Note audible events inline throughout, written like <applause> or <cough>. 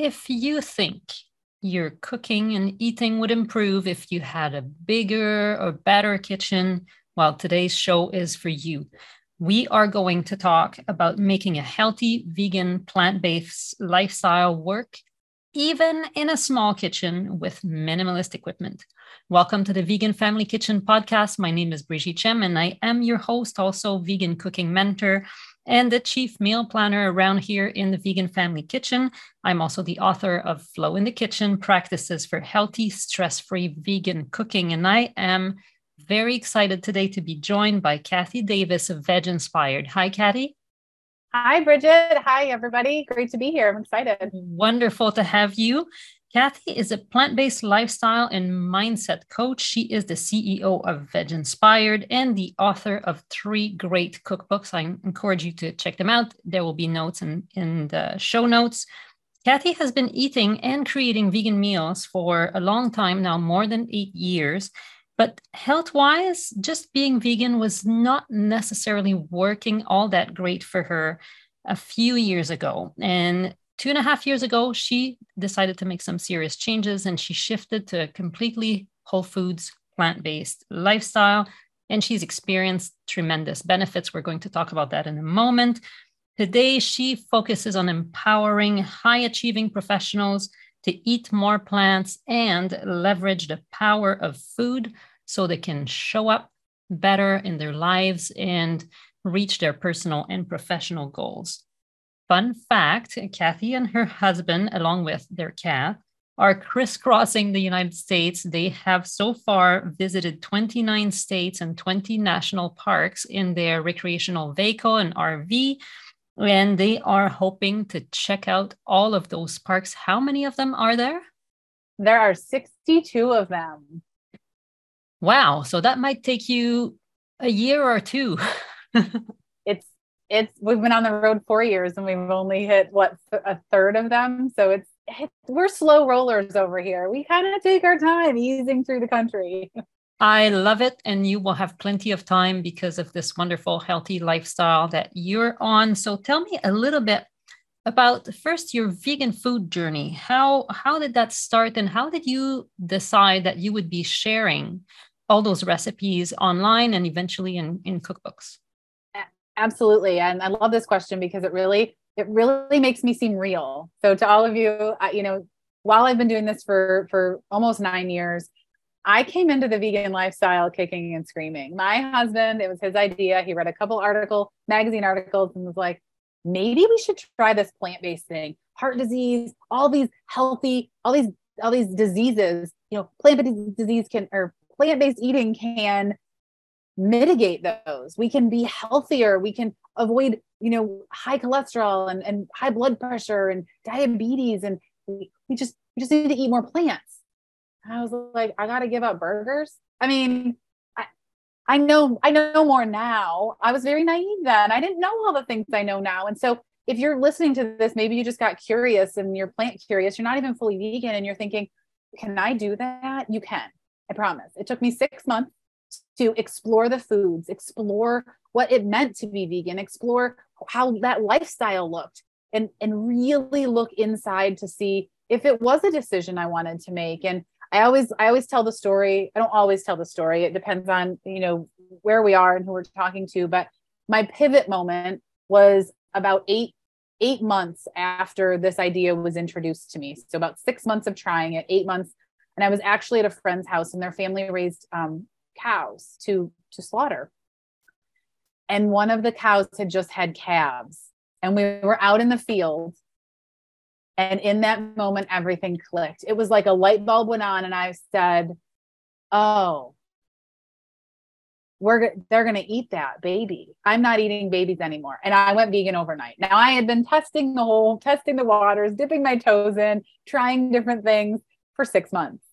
if you think your cooking and eating would improve if you had a bigger or better kitchen, well, today's show is for you. We are going to talk about making a healthy, vegan, plant based lifestyle work, even in a small kitchen with minimalist equipment. Welcome to the Vegan Family Kitchen podcast. My name is Brigitte Gemme, and I am your host, also vegan cooking mentor and the chief meal planner around here in the Vegan Family Kitchen. I'm also the author of Flow in the Kitchen Practices for Healthy, Stress Free Vegan Cooking. And I am very excited today to be joined by Kathy Davis of VegInspired. Hi, Kathy. Hi, Bridget. Hi, everybody. Great to be here. I'm excited. Wonderful to have you. Kathy is a plant based lifestyle and mindset coach. She is the CEO of VegInspired and the author of three great cookbooks. I encourage you to check them out. There will be notes in, in the show notes. Kathy has been eating and creating vegan meals for a long time now, more than eight years. But health wise, just being vegan was not necessarily working all that great for her a few years ago. And two and a half years ago, she decided to make some serious changes and she shifted to a completely whole foods, plant based lifestyle. And she's experienced tremendous benefits. We're going to talk about that in a moment. Today, she focuses on empowering high achieving professionals to eat more plants and leverage the power of food so they can show up better in their lives and reach their personal and professional goals. Fun fact Kathy and her husband, along with their cat, are crisscrossing the United States. They have so far visited 29 states and 20 national parks in their recreational vehicle and RV. And they are hoping to check out all of those parks. How many of them are there? There are 62 of them. Wow. So that might take you a year or two. <laughs> it's we've been on the road four years and we've only hit what a third of them. So it's, it's we're slow rollers over here. We kind of take our time easing through the country. I love it. And you will have plenty of time because of this wonderful, healthy lifestyle that you're on. So tell me a little bit about first your vegan food journey. How how did that start and how did you decide that you would be sharing all those recipes online and eventually in, in cookbooks? Absolutely. And I love this question because it really, it really makes me seem real. So to all of you, I, you know, while I've been doing this for, for almost nine years, I came into the vegan lifestyle kicking and screaming. My husband, it was his idea. He read a couple article, magazine articles and was like, maybe we should try this plant-based thing. Heart disease, all these healthy, all these, all these diseases, you know, plant-based disease can, or plant-based eating can mitigate those. We can be healthier. We can avoid you know high cholesterol and, and high blood pressure and diabetes. And we, we just we just need to eat more plants. And i was like i gotta give up burgers. I mean I, I know i know more now. I was very naive then. I didn't know all the things i know now. And so if you're listening to this maybe you just got curious and you're plant curious. You're not even fully vegan and you're thinking can i do that? You can i promise. It took me six months to explore the foods, explore what it meant to be vegan, explore how that lifestyle looked, and, and really look inside to see if it was a decision I wanted to make. And I always I always tell the story. I don't always tell the story. It depends on, you know, where we are and who we're talking to. But my pivot moment was about eight eight months after this idea was introduced to me. So about six months of trying it, eight months. And I was actually at a friend's house and their family raised um, cows to to slaughter. And one of the cows had just had calves. And we were out in the field. And in that moment everything clicked. It was like a light bulb went on and i said oh we're they're going to eat that baby. I'm not eating babies anymore. And i went vegan overnight. Now i had been testing the whole testing the waters dipping my toes in trying different things for 6 months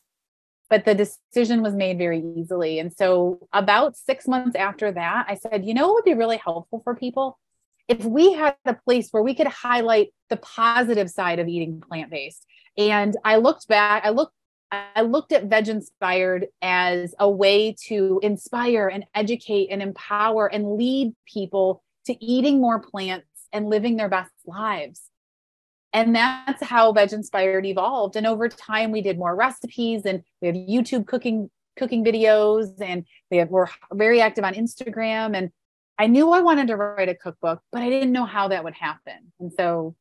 but the decision was made very easily. And so, about six months after that, I said, you know, what would be really helpful for people? If we had a place where we could highlight the positive side of eating plant based. And I looked back, I looked I looked at VegInspired as a way to inspire and educate and empower and lead people to eating more plants and living their best lives. And that's how VegInspired evolved. And over time, we did more recipes and we have YouTube cooking cooking videos and we have, we're very active on Instagram. And I knew I wanted to write a cookbook, but I didn't know how that would happen. And so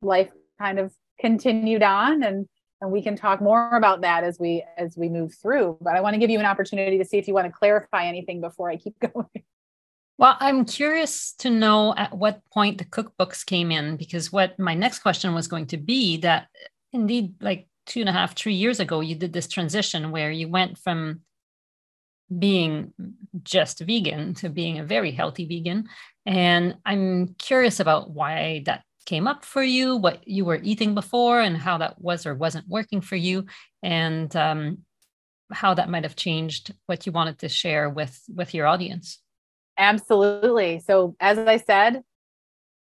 life kind of continued on and and we can talk more about that as we as we move through but i want to give you an opportunity to see if you want to clarify anything before i keep <laughs> going well i'm curious to know at what point the cookbooks came in because what my next question was going to be that indeed like two and a half three years ago you did this transition where you went from being just vegan to being a very healthy vegan and i'm curious about why that came up for you, what you were eating before, and how that was or wasn't working for you, and um, how that might have changed what you wanted to share with with your audience. Absolutely. So, as I said,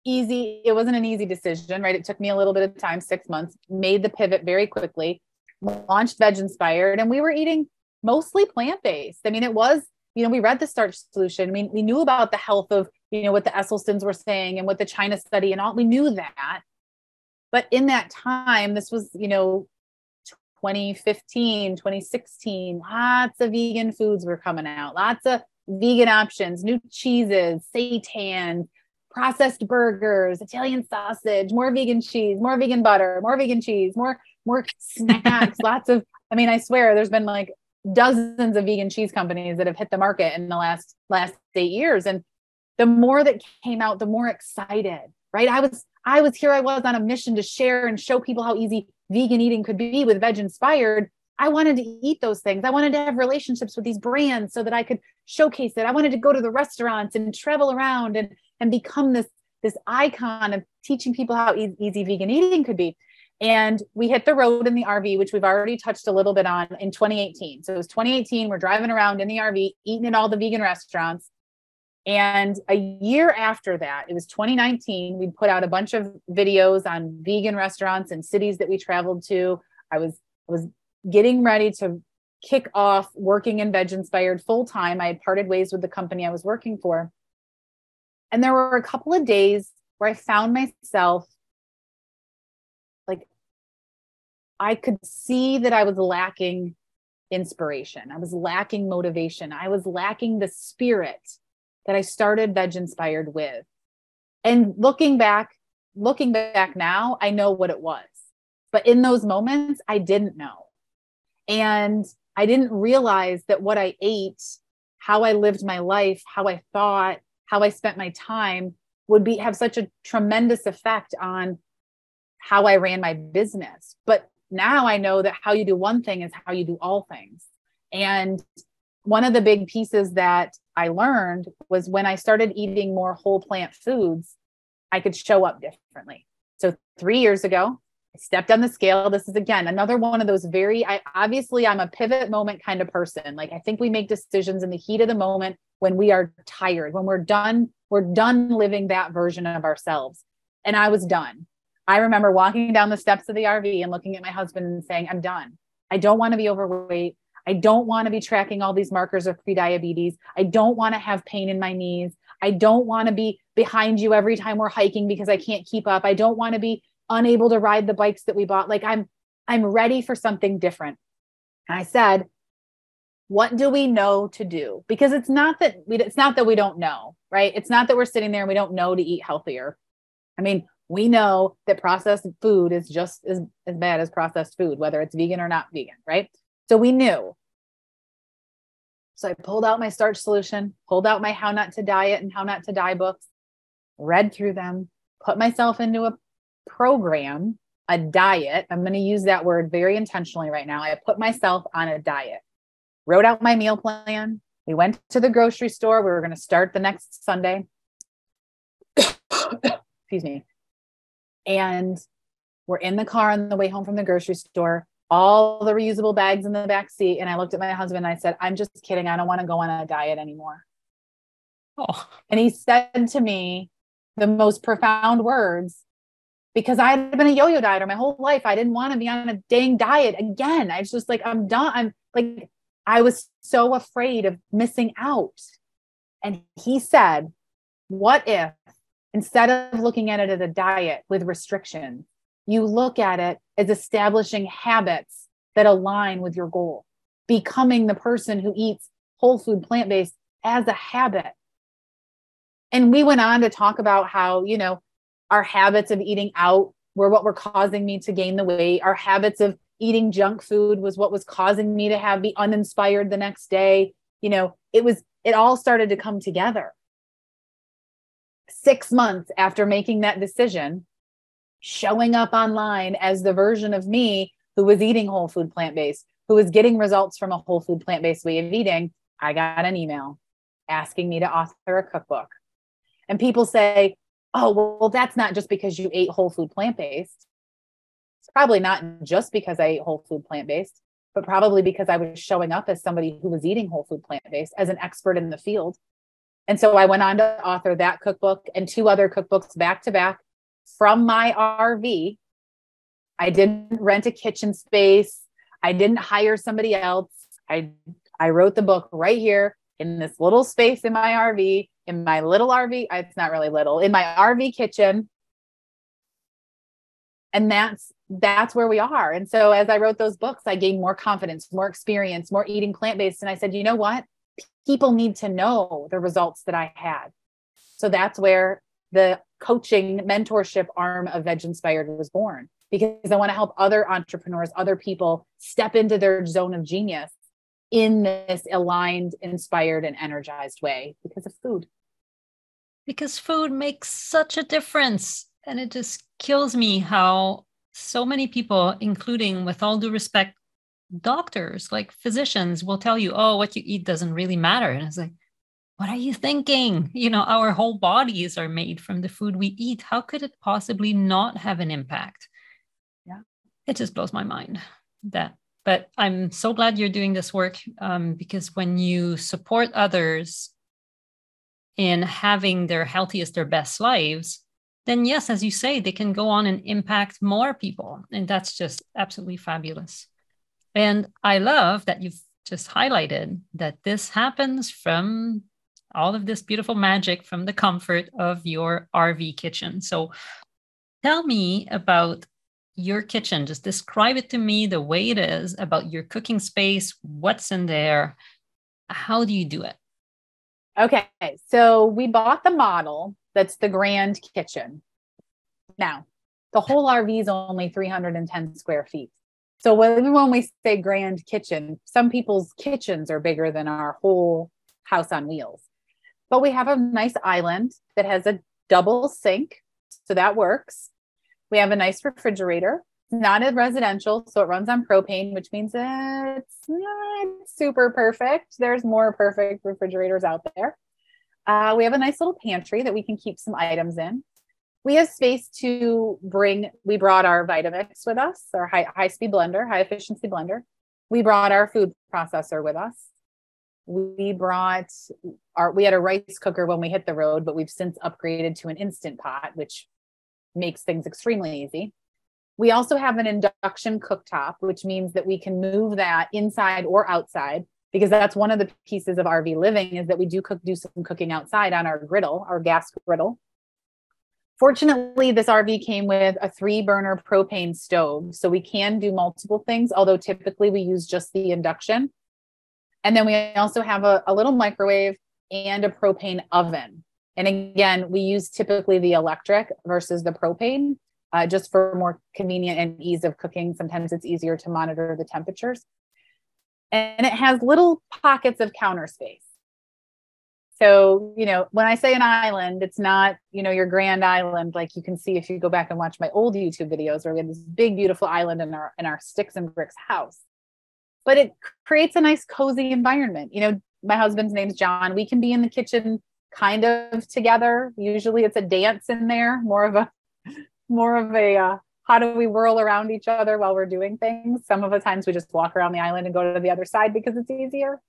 easy. It wasn't an easy decision, right? It took me a little bit of time, six months. Made the pivot very quickly. Launched VegInspired, and we were eating mostly plant based. I mean, it was you know, we read the starch solution. I mean, we knew about the health of, you know, what the Esselstyns were saying and what the China study and all, we knew that. But in that time, this was, you know, 2015, 2016, lots of vegan foods were coming out, lots of vegan options, new cheeses, seitan, processed burgers, Italian sausage, more vegan cheese, more vegan butter, more vegan cheese, more more snacks, <laughs> lots of I mean, I swear there's been like dozens of vegan cheese companies that have hit the market in the last last eight years. And the more that came out the more excited right? I was i was here i was on a mission to share and show people how easy vegan eating could be with VegInspired i wanted to eat those things i wanted to have relationships with these brands so that i could showcase it i wanted to go to the restaurants and travel around and and become this this icon of teaching people how e- easy vegan eating could be and we hit the road in the RV, which we've already touched a little bit on in 2018. So it was 2018. We're driving around in the RV, eating in all the vegan restaurants. And a year after that, it was 2019, we put out a bunch of videos on vegan restaurants and cities that we traveled to. I was I was getting ready to kick off working in VegInspired full time. I had parted ways with the company I was working for. And there were a couple of days where I found myself like I could see that I was lacking inspiration. I was lacking motivation. I was lacking the spirit that I started VegInspired with. And looking back, looking back now, I know what it was. But in those moments, I didn't know. And I didn't realize that what I ate, how I lived my life, how I thought, how I spent my time would be have such a tremendous effect on how I ran my business. But now I know that how you do one thing is how you do all things. And one of the big pieces that I learned was when I started eating more whole plant foods, I could show up differently. So, three years ago, Stepped on the scale. This is again another one of those very, I obviously, I'm a pivot moment kind of person. Like, I think we make decisions in the heat of the moment when we are tired, when we're done, we're done living that version of ourselves. And I was done. I remember walking down the steps of the RV and looking at my husband and saying, I'm done. I don't want to be overweight. I don't want to be tracking all these markers of prediabetes. I don't want to have pain in my knees. I don't want to be behind you every time we're hiking because I can't keep up. I don't want to be unable to ride the bikes that we bought. Like I'm I'm ready for something different. And I said, what do we know to do? Because it's not that we it's not that we don't know, right? It's not that we're sitting there and we don't know to eat healthier. I mean, we know that processed food is just as, as bad as processed food, whether it's vegan or not vegan, right? So we knew. So I pulled out my starch solution, pulled out my How Not to Diet and How Not to Die books, read through them, put myself into a program, a diet. I'm going to use that word very intentionally right now. I put myself on a diet, wrote out my meal plan. We went to the grocery store. We were going to start the next Sunday. <coughs> Excuse me and we're in the car on the way home from the grocery store all the reusable bags in the back seat and i looked at my husband and i said i'm just kidding i don't want to go on a diet anymore oh. and he said to me the most profound words because i had been a yo-yo dieter my whole life. I didn't want to be on a dang diet again. I was just like i'm done. I'm like i was so afraid of missing out. And he said what if instead of looking at it as a diet with restrictions, you look at it as establishing habits that align with your goal, becoming the person who eats whole food plant based as a habit. And we went on to talk about how, you know, our habits of eating out were what were causing me to gain the weight. Our habits of eating junk food was what was causing me to have be uninspired the next day. You know, it was, it all started to come together. Six months after making that decision, showing up online as the version of me who was eating whole food plant based, who was getting results from a whole food plant based way of eating, I got an email asking me to author a cookbook. And people say, oh, well, that's not just because you ate whole food plant based. It's probably not just because I ate whole food plant based, but probably because I was showing up as somebody who was eating whole food plant based as an expert in the field. And so I went on to author that cookbook and two other cookbooks back to back from my RV. I didn't rent a kitchen space. I didn't hire somebody else. I I wrote the book right here in this little space in my RV, in my little RV. Uh, it's not really little, in my RV kitchen. And that's that's where we are. And so as I wrote those books, I gained more confidence, more experience, more eating plant-based. And I said, you know what? People need to know the results that I had. So that's where the coaching mentorship arm of VegInspired was born because I want to help other entrepreneurs, other people step into their zone of genius in this aligned, inspired, and energized way because of food. Because food makes such a difference. And it just kills me how so many people, including with all due respect, doctors, like physicians, will tell you, oh, what you eat doesn't really matter. And it's like, what are you thinking? You know, our whole bodies are made from the food we eat. How could it possibly not have an impact? Yeah. It just blows my mind that. But I'm so glad you're doing this work um, because when you support others in having their healthiest, their best lives, then yes, as you say, they can go on and impact more people. And that's just absolutely fabulous. And I love that you've just highlighted that this happens from all of this beautiful magic from the comfort of your RV kitchen. So tell me about your kitchen. Just describe it to me the way it is about your cooking space, what's in there. How do you do it? Okay, so we bought the model that's the grand kitchen. Now, the whole RV is only 310 square feet. So when, when we say grand kitchen, some people's kitchens are bigger than our whole house on wheels. But we have a nice island that has a double sink. So that works. We have a nice refrigerator, not a residential. So it runs on propane, which means it's not super perfect. There's more perfect refrigerators out there. Uh, we have a nice little pantry that we can keep some items in. We have space to bring, we brought our Vitamix with us, our high, high speed blender, high efficiency blender. We brought our food processor with us we brought our we had a rice cooker when we hit the road but we've since upgraded to an instant pot which makes things extremely easy we also have an induction cooktop which means that we can move that inside or outside because that's one of the pieces of rv living is that we do cook do some cooking outside on our griddle our gas griddle. Fortunately this rv came with a three burner propane stove so we can do multiple things although typically we use just the induction. And then we also have a, a little microwave and a propane oven. And again, we use typically the electric versus the propane uh, just for more convenient and ease of cooking. Sometimes it's easier to monitor the temperatures. And it has little pockets of counter space. So, you know, when I say an island, it's not, you know, your grand island like you can see if you go back and watch my old YouTube videos where we have this big, beautiful island in our in our sticks and bricks house but it creates a nice cozy environment. You know, my husband's name's John. We can be in the kitchen kind of together. Usually it's a dance in there, more of a more of a uh, how do we whirl around each other while we're doing things? Some of the times we just walk around the island and go to the other side because it's easier.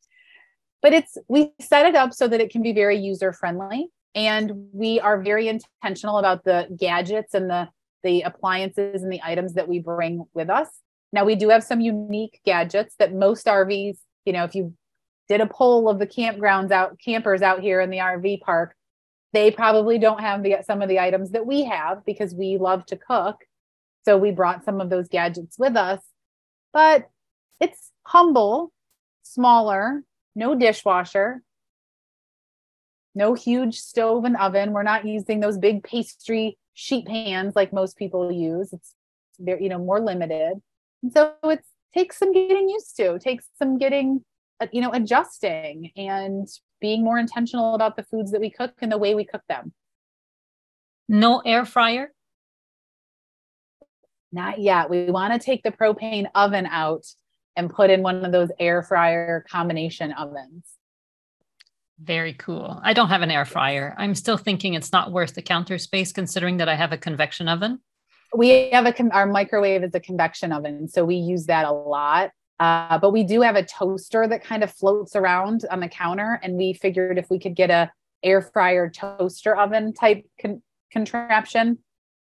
But it's we set it up so that it can be very user friendly and we are very intentional about the gadgets and the the appliances and the items that we bring with us now we do have some unique gadgets that most RVs, you know, if you did a poll of the campgrounds out campers out here in the RV park, they probably don't have the some of the items that we have because we love to cook. So we brought some of those gadgets with us, but it's humble, smaller, no dishwasher, no huge stove and oven. We're not using those big pastry sheet pans like most people use. It's very, you know, more limited. And so it takes some getting used to, takes some getting, uh, you know, adjusting and being more intentional about the foods that we cook and the way we cook them. No air fryer? Not yet. We want to take the propane oven out and put in one of those air fryer combination ovens. Very cool. I don't have an air fryer. I'm still thinking it's not worth the counter space considering that I have a convection oven. We have a our microwave is a convection oven, so we use that a lot. Uh, but we do have a toaster that kind of floats around on the counter, and we figured if we could get a air fryer toaster oven type con- contraption,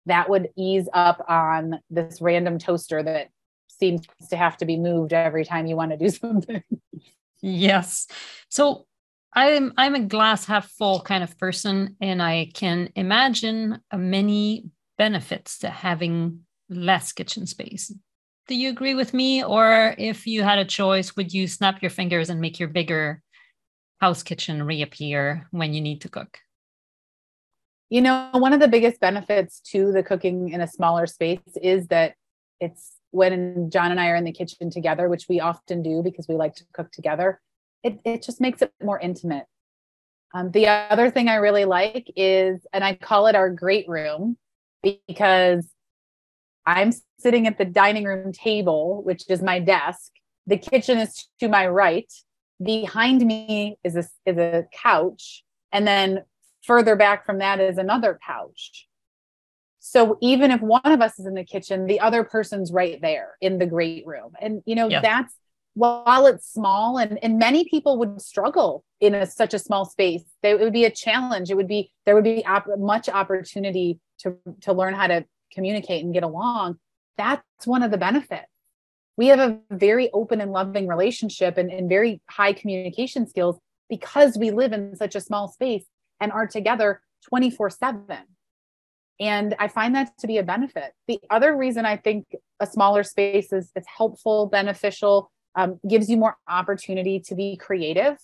that would ease up on this random toaster that seems to have to be moved every time you want to do <laughs> something. Yes. So I'm I'm a glass half full kind of person, and I can imagine many benefits to having less kitchen space. Do you agree with me, or if you had a choice, would you snap your fingers and make your bigger house kitchen reappear when you need to cook? You know, one of the biggest benefits to the cooking in a smaller space is that it's when John and I are in the kitchen together, which we often do because we like to cook together it, it just makes it more intimate. Um, the other thing I really like is, and I call it our great room because I'm sitting at the dining room table, which is my desk. The kitchen is to my right. Behind me is a, is a couch. And then further back from that is another couch. So even if one of us is in the kitchen, the other person's right there in the great room. And, you know, yeah. that's while it's small and, and many people would struggle in a, such a small space they, it would be a challenge it would be there would be op- much opportunity to to learn how to communicate and get along that's one of the benefits. We have a very open and loving relationship and, and very high communication skills because we live in such a small space and are together 24 7 and i find that to be a benefit. The other reason i think a smaller space is, is helpful beneficial um, gives you more opportunity to be creative.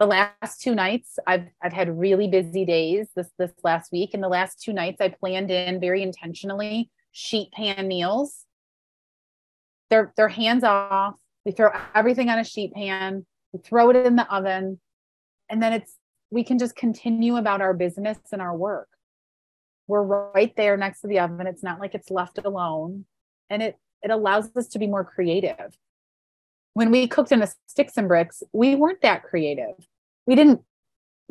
The last two nights, I've I've had really busy days this this last week, and the last two nights I planned in very intentionally sheet pan meals. They're they're hands off. We throw everything on a sheet pan. We throw it in the oven, and then it's we can just continue about our business and our work. We're right there next to the oven. It's not like it's left alone, and it it allows us to be more creative when we cooked in a sticks and bricks, we weren't that creative. We didn't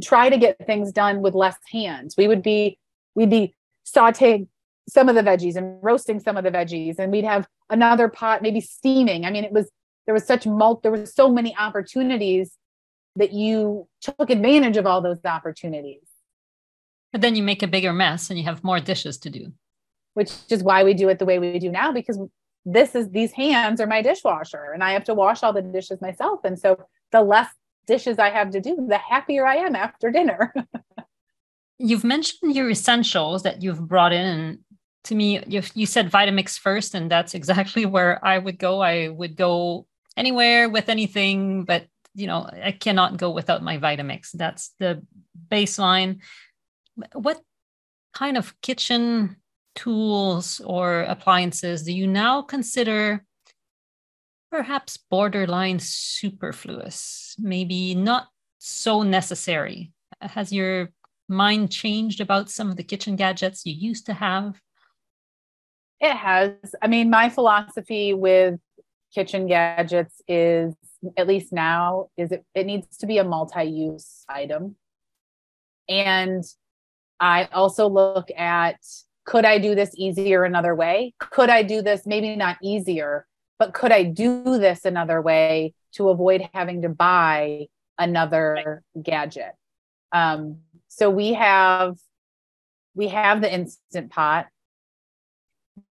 try to get things done with less hands. We would be we'd be sauteing some of the veggies and roasting some of the veggies, and we'd have another pot maybe steaming. I mean, it was there was such mult. There was so many opportunities that you took advantage of all those opportunities. But then you make a bigger mess and you have more dishes to do. Which is why we do it the way we do now because this is these hands are my dishwasher and I have to wash all the dishes myself. And so the less dishes I have to do, the happier I am after dinner. <laughs> you've mentioned your essentials that you've brought in. And to me, you you said Vitamix first, and that's exactly <laughs> where I would go. I would go anywhere with anything, but you know, I cannot go without my Vitamix. That's the baseline. What kind of kitchen tools or appliances do you now consider perhaps borderline superfluous, maybe not so necessary? Has your mind changed about some of the kitchen gadgets you used to have? It has. I mean, my philosophy with kitchen gadgets is at least now is it, it needs to be a multi-use item and i also look at could I do this easier another way? Could I do this maybe not easier, but could I do this another way to avoid having to buy another gadget? Um, so we have we have the instant pot,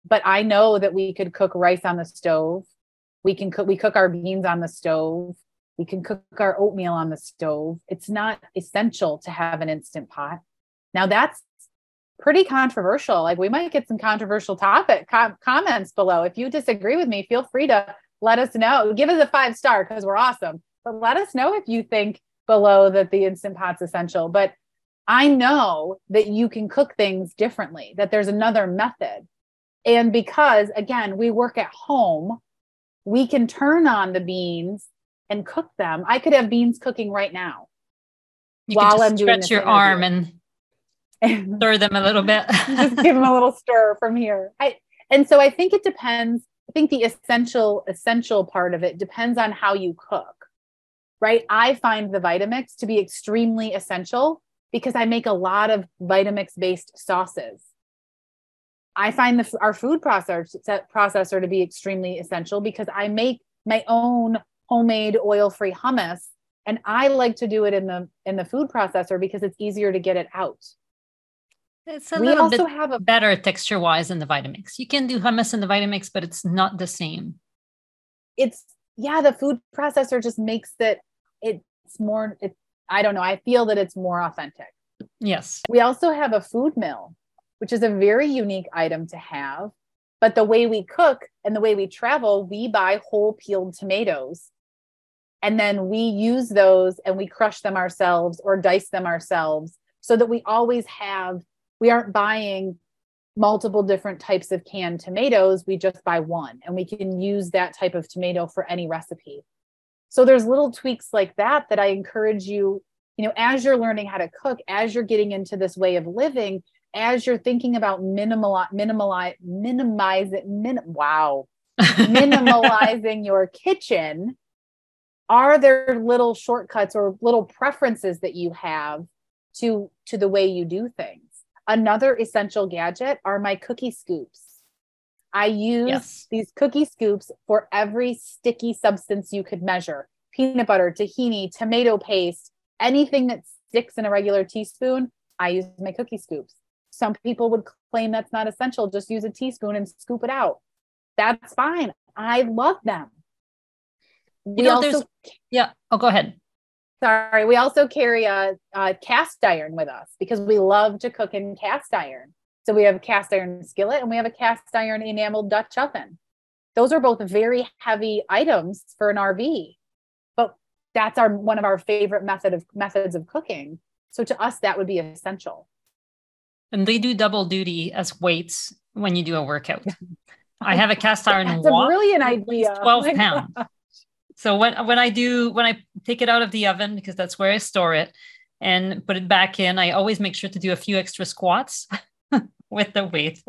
but I know that we could cook rice on the stove. We can cook we cook our beans on the stove. We can cook our oatmeal on the stove. It's not essential to have an instant pot. Now that's pretty controversial. Like we might get some controversial topic com- comments below. If you disagree with me, feel free to let us know. Give us a five star because we're awesome. But let us know if you think below that the instant pot's essential. But I know that you can cook things differently, that there's another method. And because again, we work at home, we can turn on the beans and cook them. I could have beans cooking right now. You while I'm doing stretch your interview. arm and <laughs> stir them a little bit. just give them a little stir from here. I and so I think it depends. I think the essential essential part of it depends on how you cook. Right? I find the Vitamix to be extremely essential because I make a lot of Vitamix based sauces. I find the, our food processor processor to be extremely essential because I make my own homemade oil free hummus and I like to do it in the in the food processor because it's easier to get it out. It's a we little also bit have a better texture wise in the Vitamix. You can do hummus in the Vitamix, but it's not the same. It's yeah, the food processor just makes it it's more it I don't know. I feel that it's more authentic. Yes. We also have a food mill, which is a very unique item to have. But the way we cook and the way we travel, we buy whole peeled tomatoes. And then we use those and we crush them ourselves or dice them ourselves so that we always have we aren't buying multiple different types of canned tomatoes. We just buy one and we can use that type of tomato for any recipe. So there's little tweaks like that that I encourage you, you know, as you're learning how to cook, as you're getting into this way of living, as you're thinking about minimal, minimalize, minimize it, min, wow, <laughs> minimalizing your kitchen. Are there little shortcuts or little preferences that you have to to the way you do things? Another essential gadget are my cookie scoops. I use yes. these cookie scoops for every sticky substance you could measure peanut butter, tahini, tomato paste, anything that sticks in a regular teaspoon. I use my cookie scoops. Some people would claim that's not essential. Just use a teaspoon and scoop it out. That's fine. I love them. We know, also, yeah. Oh, go ahead. Sorry, we also carry a, a, cast iron with us because we love to cook in cast iron. So we have a cast iron skillet and we have a cast iron enameled Dutch oven. Those are both very heavy items for an RV, but that's our one of our favorite method of methods of cooking. So to us, that would be essential. And they do double duty as weights when you do a workout. I have a cast <laughs> iron. That's a brilliant idea. Oh twelve oh pounds. So when when I do when I take it out of the oven because that's where I store it and put it back in, I always make sure to do a few extra squats <laughs> with the weight.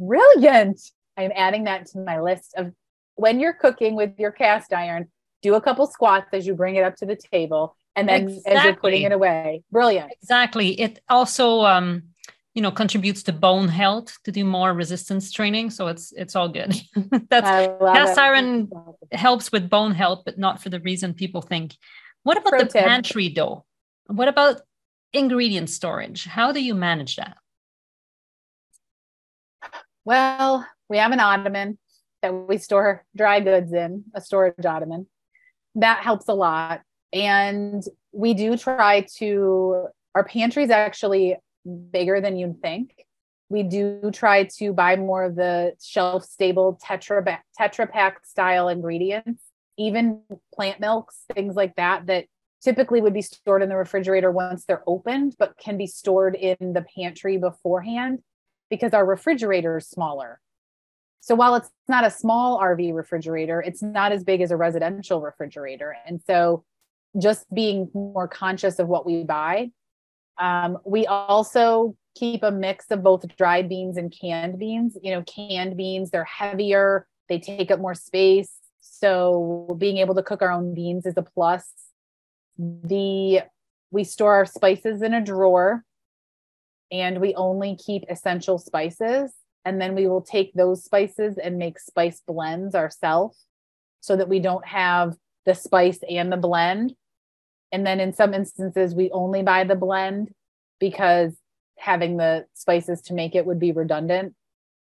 Brilliant. I'm adding that to my list of when you're cooking with your cast iron, do a couple squats as you bring it up to the table and then exactly. as you're putting it away. Brilliant. Exactly. It also um you know contributes to bone health to do more resistance training. So it's it's all good. <laughs> That's cast iron helps with bone health but not for the reason people think. What about Pro the tip. pantry though what about ingredient storage? How do you manage that? Well we have an ottoman that we store dry goods in a storage ottoman. That helps a lot. And we do try to our pantry is actually bigger than you'd think. We do try to buy more of the shelf stable tetra tetra pack style ingredients, even plant milks, things like that that typically would be stored in the refrigerator once they're opened, but can be stored in the pantry beforehand because our refrigerator is smaller. So while it's not a small RV refrigerator, it's not as big as a residential refrigerator. And so just being more conscious of what we buy um, we also keep a mix of both dried beans and canned beans. You know, canned beans, they're heavier, they take up more space. So being able to cook our own beans is a plus. The we store our spices in a drawer and we only keep essential spices and then we will take those spices and make spice blends ourselves so that we don't have the spice and the blend and then in some instances, we only buy the blend because having the spices to make it would be redundant.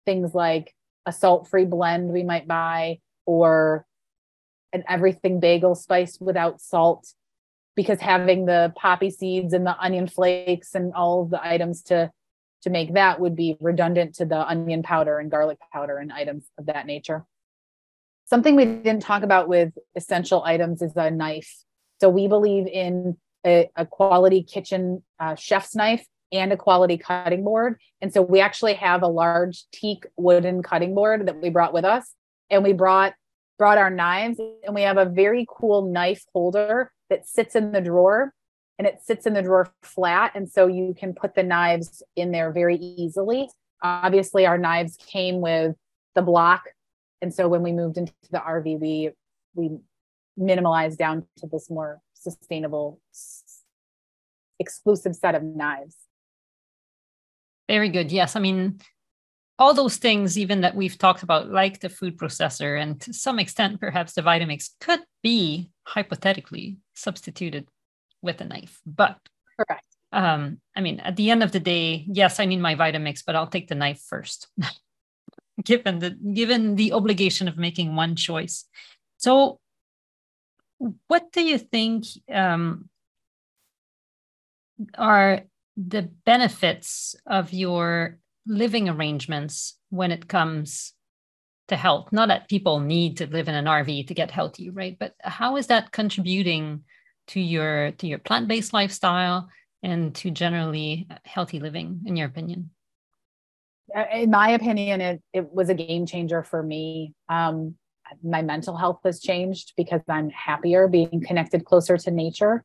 Things like a salt free blend we might buy, or an everything bagel spice without salt, because having the poppy seeds and the onion flakes and all of the items to to make that would be redundant to the onion powder and garlic powder and items of that nature. Something we didn't talk about with essential items is a knife. So we believe in a, a quality kitchen uh, chef's knife and a quality cutting board. And so we actually have a large teak wooden cutting board that we brought with us. And we brought brought our knives and we have a very cool knife holder that sits in the drawer and it sits in the drawer flat. And so you can put the knives in there very easily. Obviously, our knives came with the block. And so when we moved into the RV, we we minimalized down to this more sustainable exclusive set of knives. Very good. Yes. I mean, all those things, even that we've talked about, like the food processor and to some extent, perhaps the Vitamix, could be hypothetically substituted with a knife. But correct. Um, I mean, at the end of the day, yes, I need my Vitamix, but I'll take the knife first, <laughs> given the given the obligation of making one choice. So, what do you think um, are the benefits of your living arrangements when it comes to health? Not that people need to live in an RV to get healthy, right? But how is that contributing to your to your plant-based lifestyle and to generally healthy living in your opinion in my opinion it, it was a game changer for me um, my mental health has changed because i'm happier being connected closer to nature.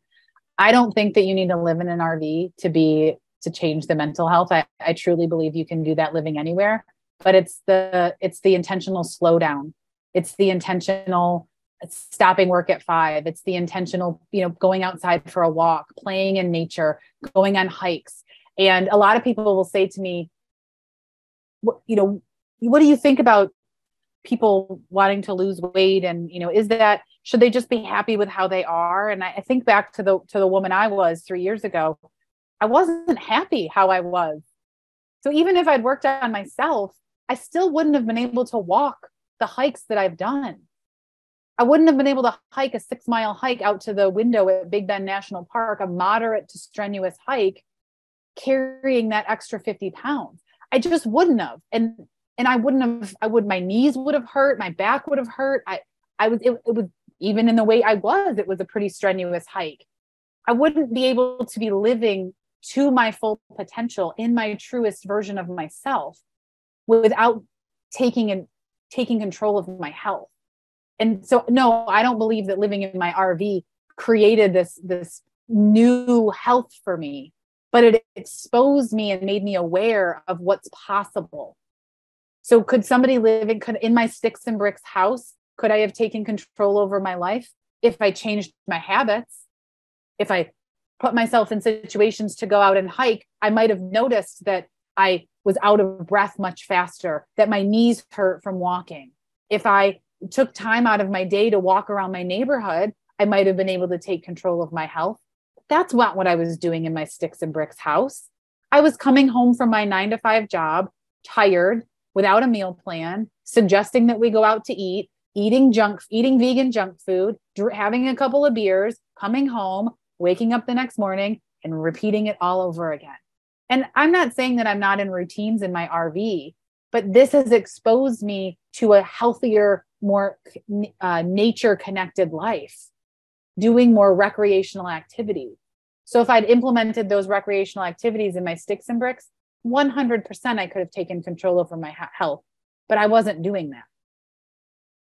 I don't think that you need to live in an rv to be to change the mental health. I, I truly believe you can do that living anywhere but it's the it's the intentional slowdown. It's the intentional stopping work at five. It's the intentional you know going outside for a walk playing in nature going on hikes. And a lot of people will say to me you know what do you think about people wanting to lose weight and you know is that should they just be happy with how they are and I, I think back to the to the woman i was three years ago i wasn't happy how i was so even if i'd worked on myself i still wouldn't have been able to walk the hikes that i've done I wouldn't have been able to hike a six mile hike out to the window at Big Bend National Park, a moderate to strenuous hike, carrying that extra 50 pounds. I just wouldn't have. And and I wouldn't have, I would, my knees would have hurt, my back would have hurt. I I was it, it was even in the way I was, it was a pretty strenuous hike. I wouldn't be able to be living to my full potential in my truest version of myself without taking and taking control of my health and so no i don't believe that living in my rv created this this new health for me but it exposed me and made me aware of what's possible so could somebody live in could in my sticks and bricks house could i have taken control over my life if i changed my habits if i put myself in situations to go out and hike i might have noticed that i was out of breath much faster that my knees hurt from walking if i took time out of my day to walk around my neighborhood, I might have been able to take control of my health. That's not what I was doing in my sticks and bricks house. I was coming home from my nine to five job, tired, without a meal plan, suggesting that we go out to eat, eating junk, eating vegan junk food, having a couple of beers, coming home, waking up the next morning, and repeating it all over again. And I'm not saying that I'm not in routines in my RV, but this has exposed me to a healthier more uh, nature connected life, doing more recreational activities. So if I'd implemented those recreational activities in my sticks and bricks, 100% I could have taken control over my health, but I wasn't doing that.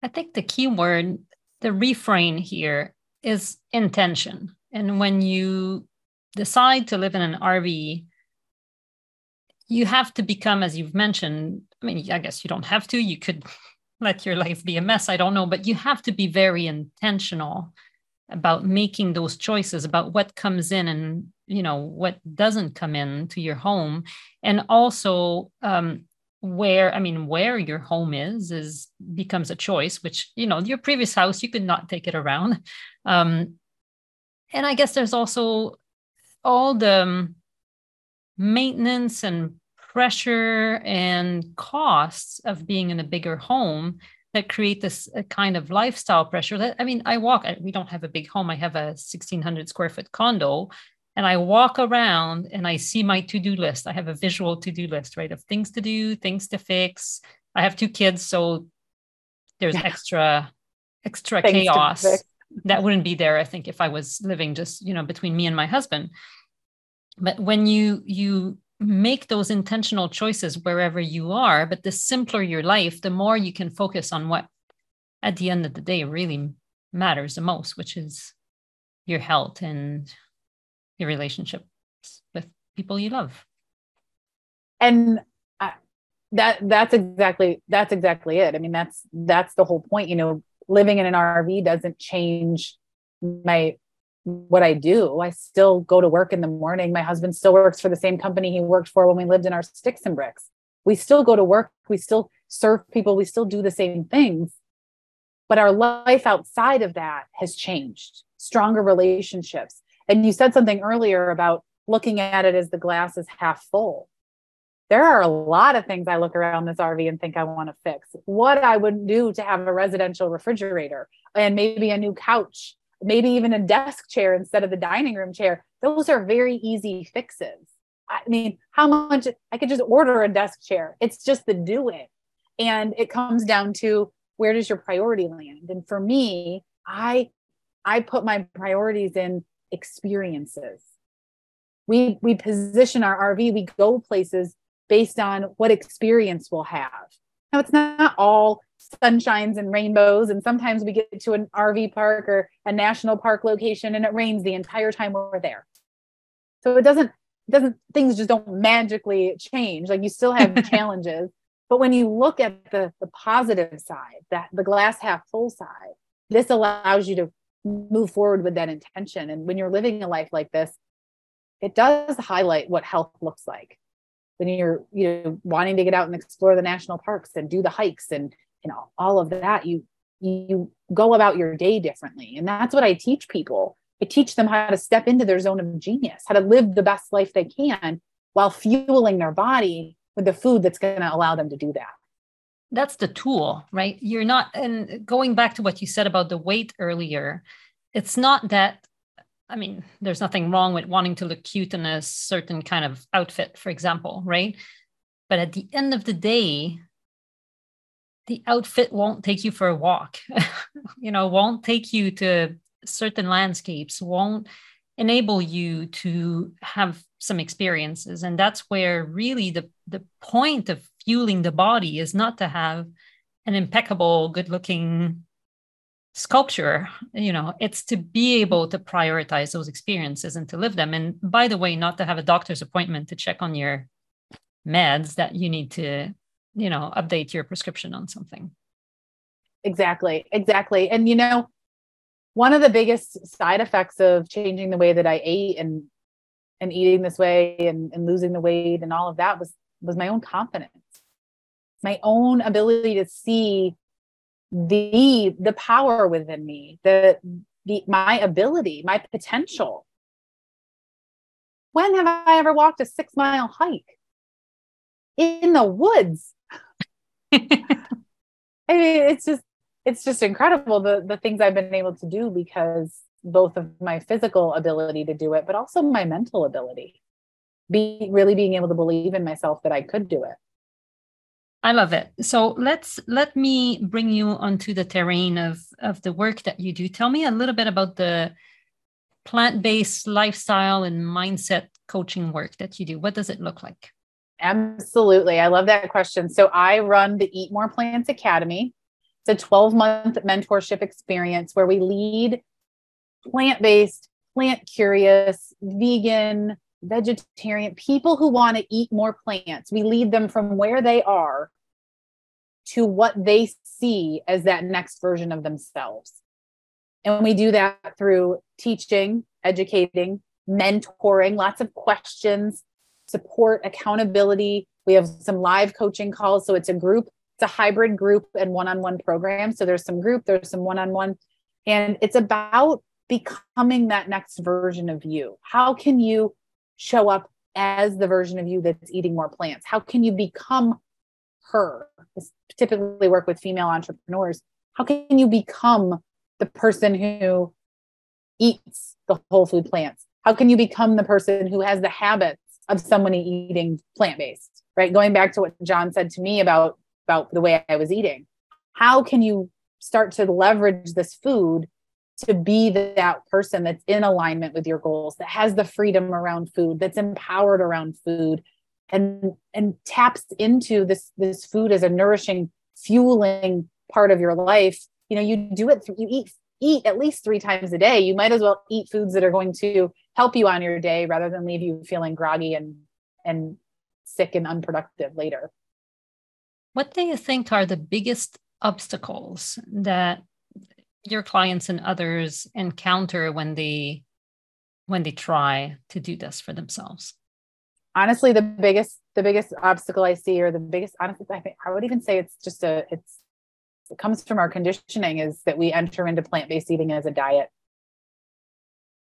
I think the key word, the refrain here is intention. And when you decide to live in an RV, you have to become, as you've mentioned, I mean, I guess you don't have to, you could <laughs> let your life be a mess. I don't know, but you have to be very intentional about making those choices about what comes in and you know what doesn't come in to your home. And also um, where i mean where your home is is becomes a choice which you know your previous house you could not take it around. <laughs> Um, and i guess there's also all the um, maintenance and pressure and costs of being in a bigger home that create this kind of lifestyle pressure that i mean i walk we don't have a big home. I have a 1600 square foot condo and I walk around and I see my to do list. I have a visual to do list, right, of things to do, things to fix. I have two kids, so there's extra extra things chaos that wouldn't be there. I think if I was living just you know between me and my husband. But when you you make those intentional choices wherever you are, but the simpler your life, the more you can focus on what at the end of the day really matters the most, which is your health and your relationships with people you love. And that that's exactly that's exactly it. I mean, that's that's the whole point. You know, living in an RV doesn't change my what I do. I still go to work in the morning. My husband still works for the same company he worked for when we lived in our sticks and bricks. We still go to work. We still serve people. We still do the same things. But our life outside of that has changed, stronger relationships. And you said something earlier about looking at it as the glass is half full. There are a lot of things I look around this RV and think I want to fix. What I would do to have a residential refrigerator and maybe a new couch, maybe even a desk chair instead of the dining room chair. Those are very easy fixes. I mean, how much I could just order a desk chair. It's just the do it. And it comes down to where does your priority land and for me i i put my priorities in experiences. We we position our rv we go places based on what experience we'll have. Now it's not all sunshines and rainbows and sometimes we get to an rv park or a national park location and it rains the entire time we're there. So it doesn't doesn't things just don't magically change. Like you still have <laughs> challenges but when you look at the, the positive side, that the glass half full side, this allows you to move forward with that intention. And when you're living a life like this, it does highlight what health looks like. When you're you know wanting to get out and explore the national parks and do the hikes and you know all of that, you you go about your day differently. And that's what I teach people. I teach them how to step into their zone of genius, how to live the best life they can while fueling their body with the food that's going to allow them to do that that's the tool right? You're not and going back to what you said about the weight earlier it's not that i mean there's nothing wrong with wanting to look cute in a certain kind of outfit for example right? But at the end of the day the outfit won't take you for a walk <laughs> you know won't take you to certain landscapes won't enable you to have some experiences. And that's where really the the point of fueling the body is not to have an impeccable good looking sculpture you know it's to be able to prioritize those experiences and to live them. And by the way not to have a doctor's appointment to check on your meds that you need to you know update your prescription on something. Exactly exactly. And you know one of the biggest side effects of changing the way that I ate and and eating this way and, and losing the weight and all of that was was my own confidence. My own ability to see the the power within me the the my ability my potential. When have i ever walked a six mile hike? In the woods. <laughs> I mean it's just it's just incredible the the things I've been able to do because both of my physical ability to do it, but also my mental ability. Be really being able to believe in myself that I could do it. I love it. So let's let me bring you onto the terrain of of the work that you do. Tell me a little bit about the plant-based lifestyle and mindset coaching work that you do. What does it look like? Absolutely. I love that question. So I run the Eat More Plants Academy. It's a 12 month mentorship experience where we lead plant based, plant curious, vegan, vegetarian people who want to eat more plants. We lead them from where they are to what they see as that next version of themselves. And we do that through teaching, educating, mentoring, lots of questions, support, accountability. We have some live coaching calls. So it's a group it's a hybrid group and one-on-one program. So there's some group there's some one-on-one. And it's about becoming that next version of you. How can you show up as the version of you that's eating more plants? How can you become her? I typically work with female entrepreneurs. How can you become the person who eats the whole food plants? How can you become the person who has the habits of someone eating plant-based right? Going back to what john said to me about about the way i was eating. How can you start to leverage this food to be that person that's in alignment with your goals that has the freedom around food that's empowered around food and and taps into this this food as a nourishing fueling part of your life? You know you do it you eat eat at least three times a day. You might as well eat foods that are going to help you on your day rather than leave you feeling groggy and and sick and unproductive later what do you think are the biggest obstacles that your clients and others encounter when they when they try to do this for themselves? Honestly the biggest the biggest obstacle i see or the biggest honestly i think i would even say it's just a it's it comes from our conditioning is that we enter into plant-based eating as a diet.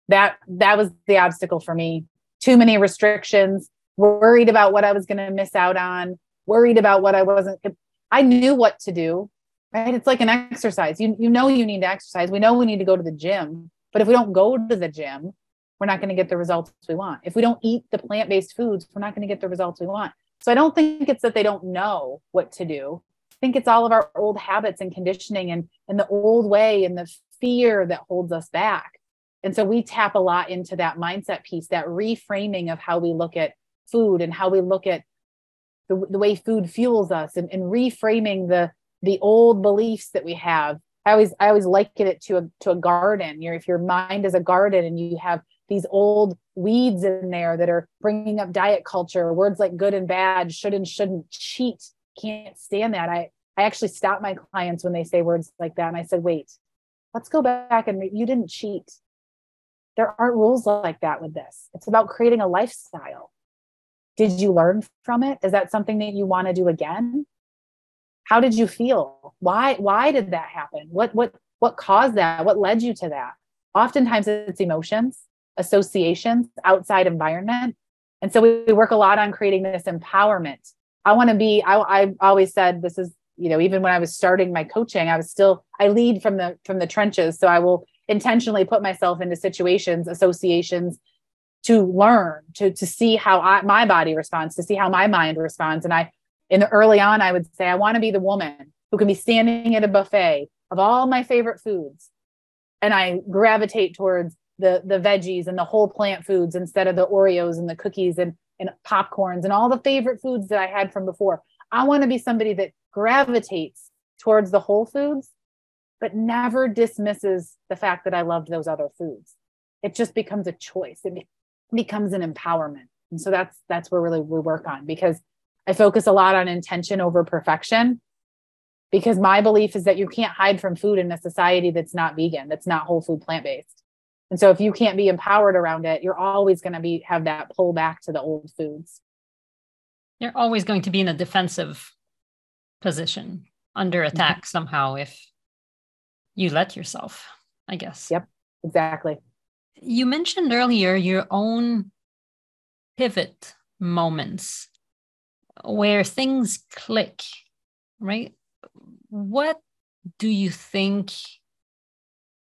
That that was the obstacle for me. Too many restrictions. Worried about what i was going to miss out on worried about what i wasn't i knew what to do right? It's like an exercise. You, you know you need to exercise. We know we need to go to the gym but if we don't go to the gym we're not going to get the results we want. If we don't eat the plant-based foods we're not going to get the results we want. So i don't think it's that they don't know what to do. I think it's all of our old habits and conditioning and and the old way and the fear that holds us back. And so we tap a lot into that mindset piece that reframing of how we look at food and how we look at the, the way food fuels us and, and reframing the the old beliefs that we have. I always i always liken it to a to a garden. You're if your mind is a garden and you have these old weeds in there that are bringing up diet culture words like good and bad should and shouldn't cheat can't stand that. I i actually stop my clients when they say words like that and i said wait let's go back and re- you didn't cheat. There aren't rules like that with this. It's about creating a lifestyle did you learn from it? Is that something that you want to do again? How did you feel? Why why did that happen? What what what caused that? What led you to that? Oftentimes it's emotions associations outside environment. And so we, we work a lot on creating this empowerment. I want to be I, I always said this is you know even when i was starting my coaching i was still i lead from the from the trenches. So i will intentionally put myself into situations associations to learn to to see how I, my body responds to see how my mind responds and i in the early on, I would say, I want to be the woman who can be standing at a buffet of all my favorite foods. And I gravitate towards the, the veggies and the whole plant foods instead of the Oreos and the cookies and, and popcorns and all the favorite foods that I had from before. I want to be somebody that gravitates towards the whole foods, but never dismisses the fact that I loved those other foods. It just becomes a choice. It becomes an empowerment. And so that's that's where really we work on because I focus a lot on intention over perfection because my belief is that you can't hide from food in a society that's not vegan, that's not whole food plant based. And so if you can't be empowered around it, you're always going to be have that pull back to the old foods. You're always going to be in a defensive position under mm-hmm. attack mm-hmm. somehow if you let yourself, I guess. Yep, exactly. You mentioned earlier your own pivot moments where things click, right? What do you think?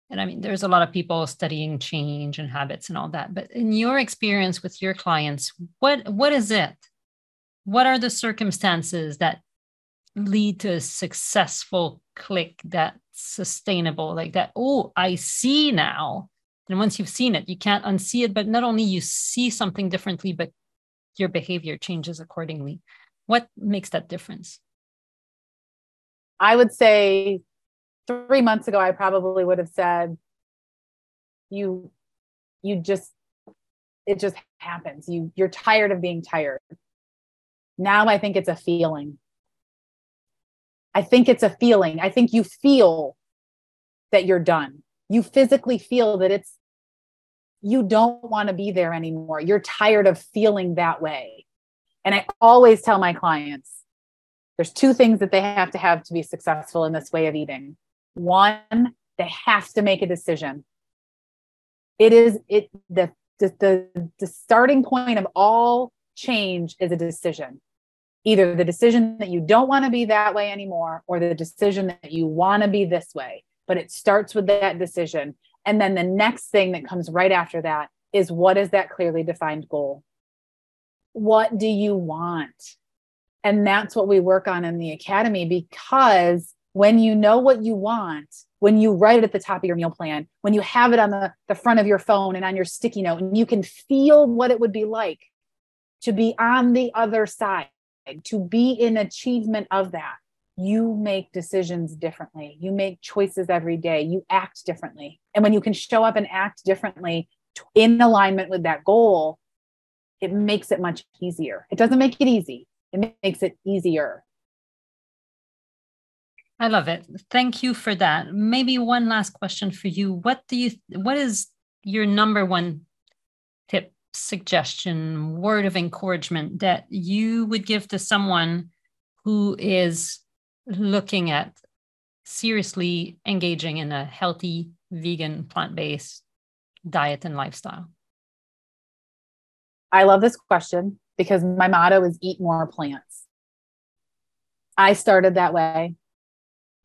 And I mean, there's a lot of people studying change and habits and all that, but in your experience with your clients, what what is it? What are the circumstances that lead to a successful click that's sustainable, like that? Oh, I see now. And once you've seen it, you can't unsee it. But not only you see something differently, but your behavior changes accordingly. What makes that difference? I would say three months ago, I probably would have said, you, you just, it just happens. You, you're tired of being tired. Now I think it's a feeling. I think it's a feeling. I think you feel that you're done. You physically feel that it's you don't want to be there anymore. You're tired of feeling that way. And I always tell my clients there's two things that they have to have to be successful in this way of eating. One, they have to make a decision. It is it the the, the, the starting point of all change is a decision. Either the decision that you don't want to be that way anymore or the decision that you want to be this way. But it starts with that decision. And then the next thing that comes right after that is what is that clearly defined goal? What do you want? And that's what we work on in the academy because when you know what you want, when you write it at the top of your meal plan, when you have it on the, the front of your phone and on your sticky note, and you can feel what it would be like to be on the other side, to be in achievement of that, you make decisions differently. You make choices every day. You act differently. And when you can show up and act differently in alignment with that goal, it makes it much easier. It doesn't make it easy, it makes it easier. I love it. Thank you for that. Maybe one last question for you. What do you what is your number one tip, suggestion, word of encouragement that you would give to someone who is looking at seriously engaging in a healthy vegan plant-based diet and lifestyle? I love this question because my motto is eat more plants. I started that way.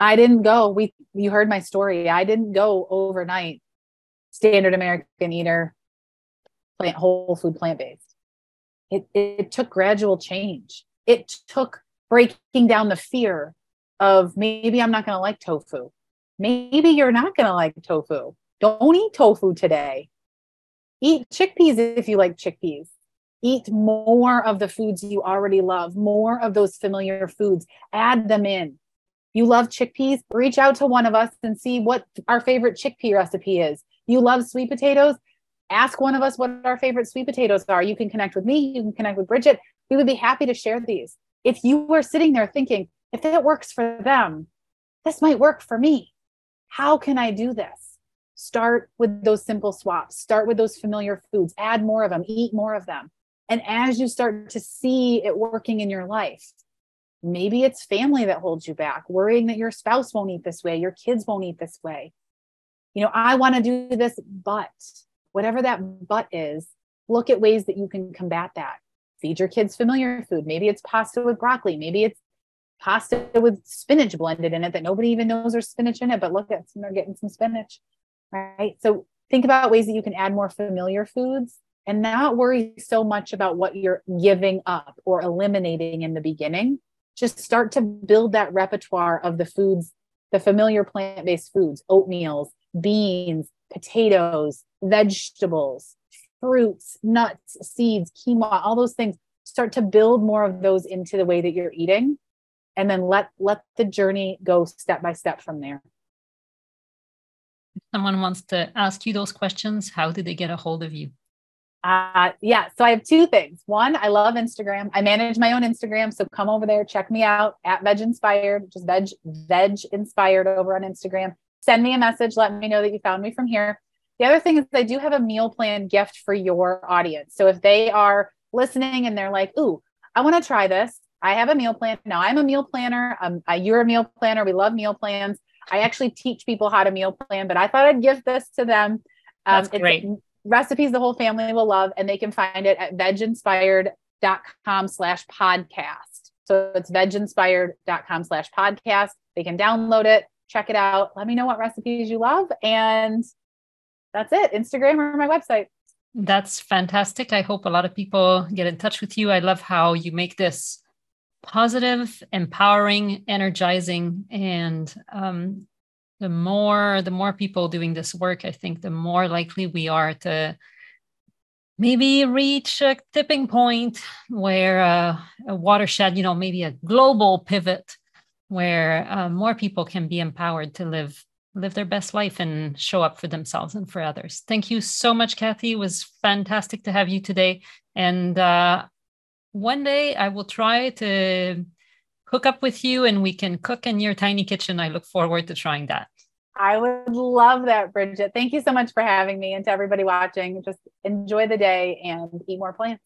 I didn't go, we you heard my story. I didn't go overnight standard American eater, plant whole food plant-based. It, it took gradual change. It took breaking down the fear of maybe I'm not going to like tofu. Maybe you're not going to like tofu. Don't eat tofu today. Eat chickpeas if you like chickpeas. Eat more of the foods you already love, more of those familiar foods. Add them in. You love chickpeas? Reach out to one of us and see what our favorite chickpea recipe is. You love sweet potatoes? Ask one of us what our favorite sweet potatoes are. You can connect with me, you can connect with Brigitte. We would be happy to share these. If you were sitting there thinking, if it works for them, this might work for me. How can I do this? Start with those simple swaps, start with those familiar foods, add more of them, eat more of them. And as you start to see it working in your life, maybe it's family that holds you back, worrying that your spouse won't eat this way, your kids won't eat this way. You know, I want to do this, but whatever that but is, look at ways that you can combat that. Feed your kids familiar food. Maybe it's pasta with broccoli. Maybe it's pasta with spinach blended in it that nobody even knows there's spinach in it, but look at some, they're getting some spinach, right? So think about ways that you can add more familiar foods and not worry so much about what you're giving up or eliminating in the beginning. Just start to build that repertoire of the foods, the familiar plant based foods, oatmeals, beans, potatoes, vegetables, fruits, nuts, seeds, quinoa, all those things. Start to build more of those into the way that you're eating and then let let the journey go step by step from there. If someone wants to ask you those questions how do they get a hold of you? Uh yeah so i have two things. One i love instagram. I manage my own instagram so come over there check me out at VegInspired just veg veg inspired over on instagram. Send me a message let me know that you found me from here. The other thing is i do have a meal plan gift for your audience. So if they are listening and they're like ooh i want to try this I have a meal plan. Now I'm a meal planner. Um, uh, you're a meal planner. We love meal plans. I actually teach people how to meal plan, but I thought I'd give this to them. Um, That's great. recipes the whole family will love, and they can find it at veginspired.com slash podcast. So it's veginspired.com slash podcast. They can download it, check it out. Let me know what recipes you love. And that's it. Instagram or my website. That's fantastic. I hope a lot of people get in touch with you. I love how you make this positive, empowering, energizing, and um, the more the more people doing this work, I think the more likely we are to maybe reach a tipping point where uh, a watershed, you know, maybe a global pivot where uh, more people can be empowered to live live their best life and show up for themselves and for others. Thank you so much, Kathy. It was fantastic to have you today. And uh, one day I will try to hook up with you and we can cook in your tiny kitchen. I look forward to trying that. I would love that, Brigitte. Thank you so much for having me and to everybody watching. Just enjoy the day and eat more plants.